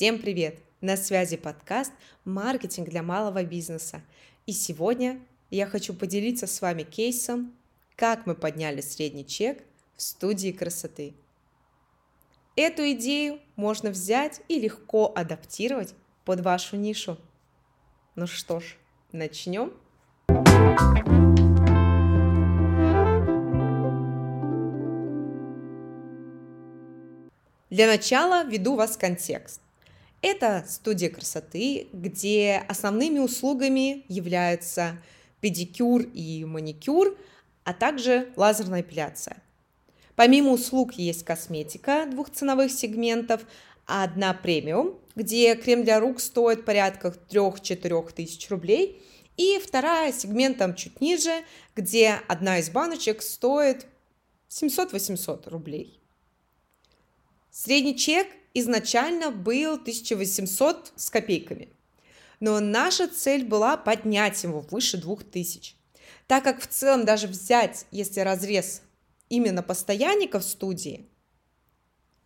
Всем привет! На связи подкаст «Маркетинг для малого бизнеса». И сегодня я хочу поделиться с вами кейсом, как мы подняли средний чек в студии красоты. Эту идею можно взять и легко адаптировать под вашу нишу. Ну что ж, начнем. Для начала введу вас в контекст. Это студия красоты, где основными услугами являются педикюр и маникюр, а также лазерная эпиляция. Помимо услуг есть косметика двух ценовых сегментов, одна премиум, где крем для рук стоит порядка 3-4 тысяч рублей, и вторая сегментом чуть ниже, где одна из баночек стоит 700-800 рублей. Средний чек изначально был 1800 с копейками, но наша цель была поднять его выше 2000, так как в целом даже взять, если разрез именно постоянников студии,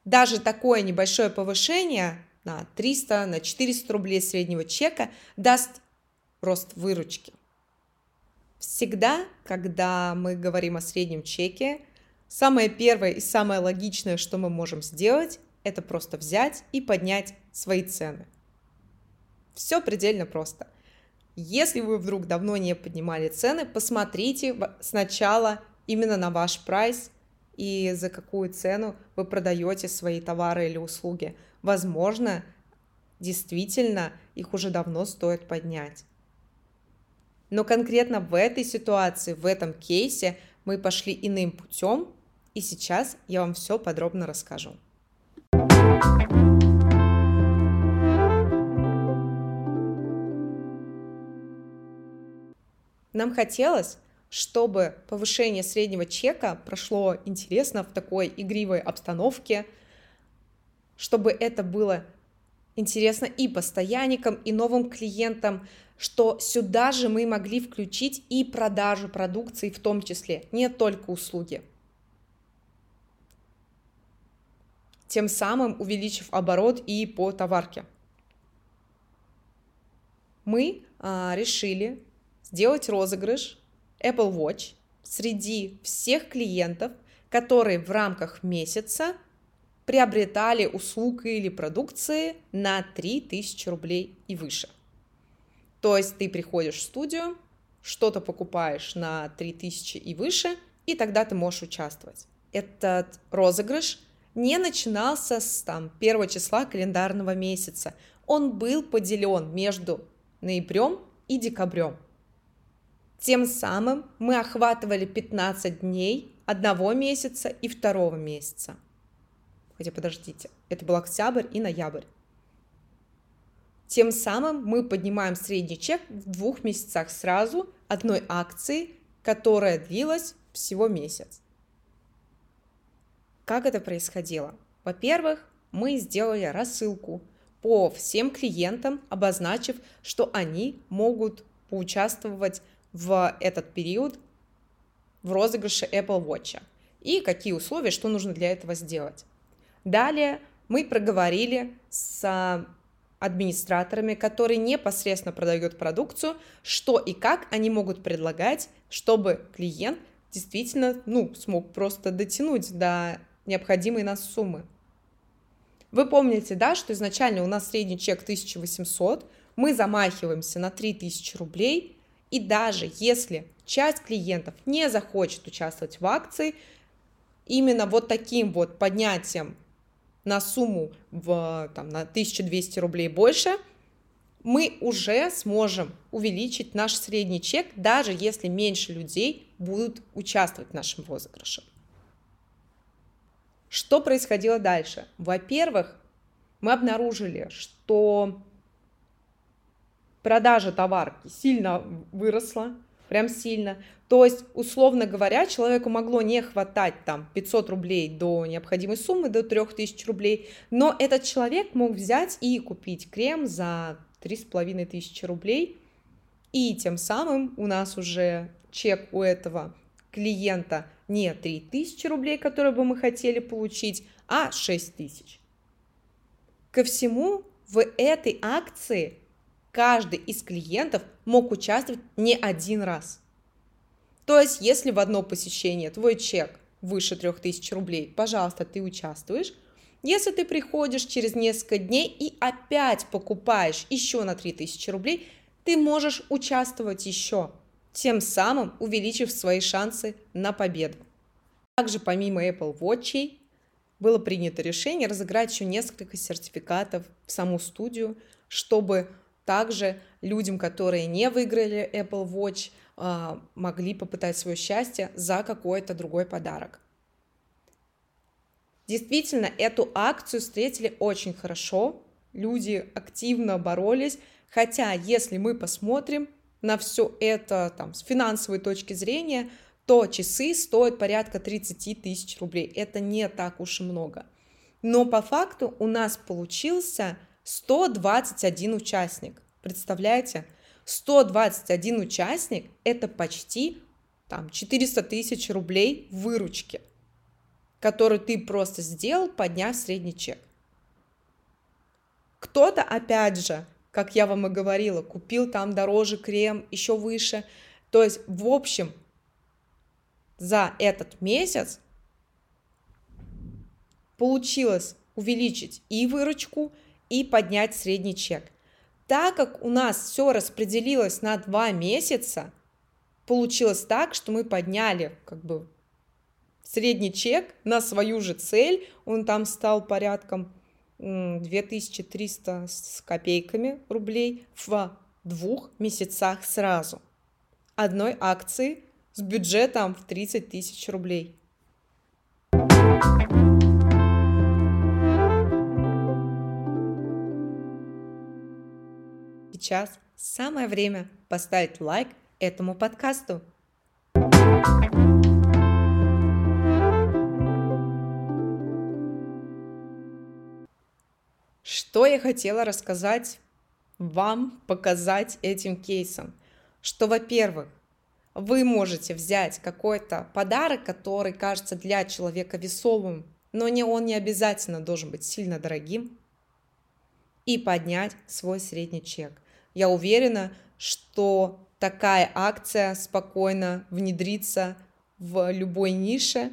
даже такое небольшое повышение на 300, на 400 рублей среднего чека даст рост выручки. Всегда, когда мы говорим о среднем чеке, Самое первое и самое логичное, что мы можем сделать, это просто взять и поднять свои цены. Все предельно просто. Если вы вдруг давно не поднимали цены, посмотрите сначала именно на ваш прайс и за какую цену вы продаете свои товары или услуги. Возможно, действительно их уже давно стоит поднять. Но конкретно в этой ситуации, в этом кейсе мы пошли иным путем, и сейчас я вам все подробно расскажу. Нам хотелось, чтобы повышение среднего чека прошло интересно в такой игривой обстановке, чтобы это было интересно и постоянникам, и новым клиентам, что сюда же мы могли включить и продажу продукции в том числе, не только услуги. Тем самым увеличив оборот и по товарке. Мы а, решили сделать розыгрыш Apple Watch среди всех клиентов, которые в рамках месяца приобретали услуги или продукции на 3000 рублей и выше. То есть ты приходишь в студию, что-то покупаешь на 3000 и выше, и тогда ты можешь участвовать. Этот розыгрыш не начинался с там, первого числа календарного месяца. Он был поделен между ноябрем и декабрем. Тем самым мы охватывали 15 дней одного месяца и второго месяца. Хотя подождите, это был октябрь и ноябрь. Тем самым мы поднимаем средний чек в двух месяцах сразу одной акции, которая длилась всего месяц. Как это происходило? Во-первых, мы сделали рассылку по всем клиентам, обозначив, что они могут поучаствовать в этот период в розыгрыше Apple Watch и какие условия, что нужно для этого сделать. Далее мы проговорили с администраторами, которые непосредственно продают продукцию, что и как они могут предлагать, чтобы клиент действительно ну, смог просто дотянуть до необходимой нас суммы. Вы помните, да, что изначально у нас средний чек 1800, мы замахиваемся на 3000 рублей, и даже если часть клиентов не захочет участвовать в акции, именно вот таким вот поднятием на сумму в, там, на 1200 рублей больше, мы уже сможем увеличить наш средний чек, даже если меньше людей будут участвовать в нашем розыгрыше. Что происходило дальше? Во-первых, мы обнаружили, что продажа товарки сильно выросла, прям сильно. То есть, условно говоря, человеку могло не хватать там 500 рублей до необходимой суммы, до 3000 рублей, но этот человек мог взять и купить крем за 3500 рублей, и тем самым у нас уже чек у этого клиента не 3000 рублей, которые бы мы хотели получить, а 6000. Ко всему в этой акции каждый из клиентов мог участвовать не один раз. То есть, если в одно посещение твой чек выше 3000 рублей, пожалуйста, ты участвуешь. Если ты приходишь через несколько дней и опять покупаешь еще на 3000 рублей, ты можешь участвовать еще, тем самым увеличив свои шансы на победу. Также помимо Apple Watch было принято решение разыграть еще несколько сертификатов в саму студию, чтобы также людям, которые не выиграли Apple Watch, а, могли попытать свое счастье за какой-то другой подарок. Действительно, эту акцию встретили очень хорошо, люди активно боролись, хотя если мы посмотрим на все это там, с финансовой точки зрения, то часы стоят порядка 30 тысяч рублей. Это не так уж и много. Но по факту у нас получился 121 участник. Представляете? 121 участник – это почти там, 400 тысяч рублей выручки, которую ты просто сделал, подняв средний чек. Кто-то, опять же, как я вам и говорила, купил там дороже крем, еще выше. То есть, в общем, за этот месяц получилось увеличить и выручку, и поднять средний чек. Так как у нас все распределилось на два месяца, получилось так, что мы подняли как бы средний чек на свою же цель, он там стал порядком 2300 с копейками рублей в двух месяцах сразу. Одной акции с бюджетом в 30 тысяч рублей. Сейчас самое время поставить лайк этому подкасту. Что я хотела рассказать вам, показать этим кейсом? Что, во-первых, вы можете взять какой-то подарок, который кажется для человека весовым, но не, он не обязательно должен быть сильно дорогим, и поднять свой средний чек. Я уверена, что такая акция спокойно внедрится в любой нише.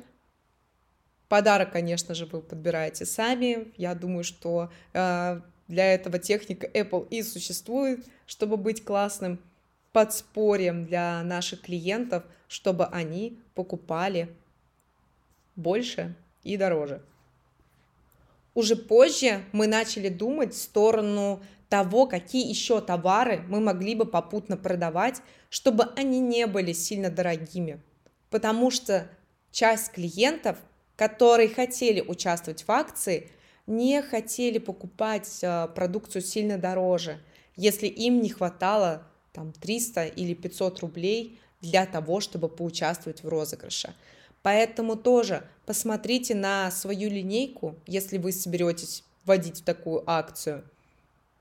Подарок, конечно же, вы подбираете сами. Я думаю, что э, для этого техника Apple и существует, чтобы быть классным подспорьем для наших клиентов, чтобы они покупали больше и дороже. Уже позже мы начали думать в сторону того, какие еще товары мы могли бы попутно продавать, чтобы они не были сильно дорогими. Потому что часть клиентов, которые хотели участвовать в акции, не хотели покупать э, продукцию сильно дороже, если им не хватало там 300 или 500 рублей для того, чтобы поучаствовать в розыгрыше. Поэтому тоже посмотрите на свою линейку, если вы соберетесь вводить в такую акцию.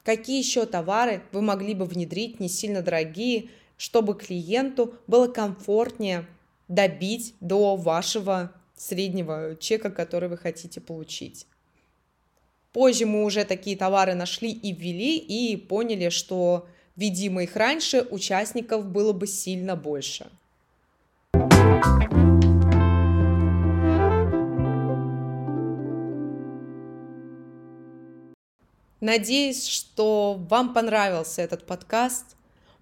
Какие еще товары вы могли бы внедрить, не сильно дорогие, чтобы клиенту было комфортнее добить до вашего среднего чека, который вы хотите получить. Позже мы уже такие товары нашли и ввели, и поняли, что Веди мы их раньше, участников было бы сильно больше. Надеюсь, что вам понравился этот подкаст,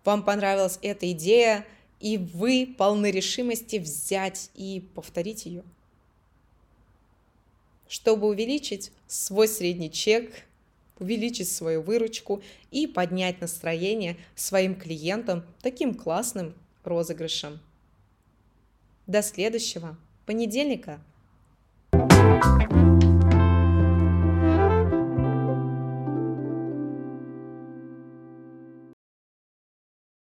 вам понравилась эта идея, и вы полны решимости взять и повторить ее. Чтобы увеличить свой средний чек – увеличить свою выручку и поднять настроение своим клиентам таким классным розыгрышем. До следующего понедельника!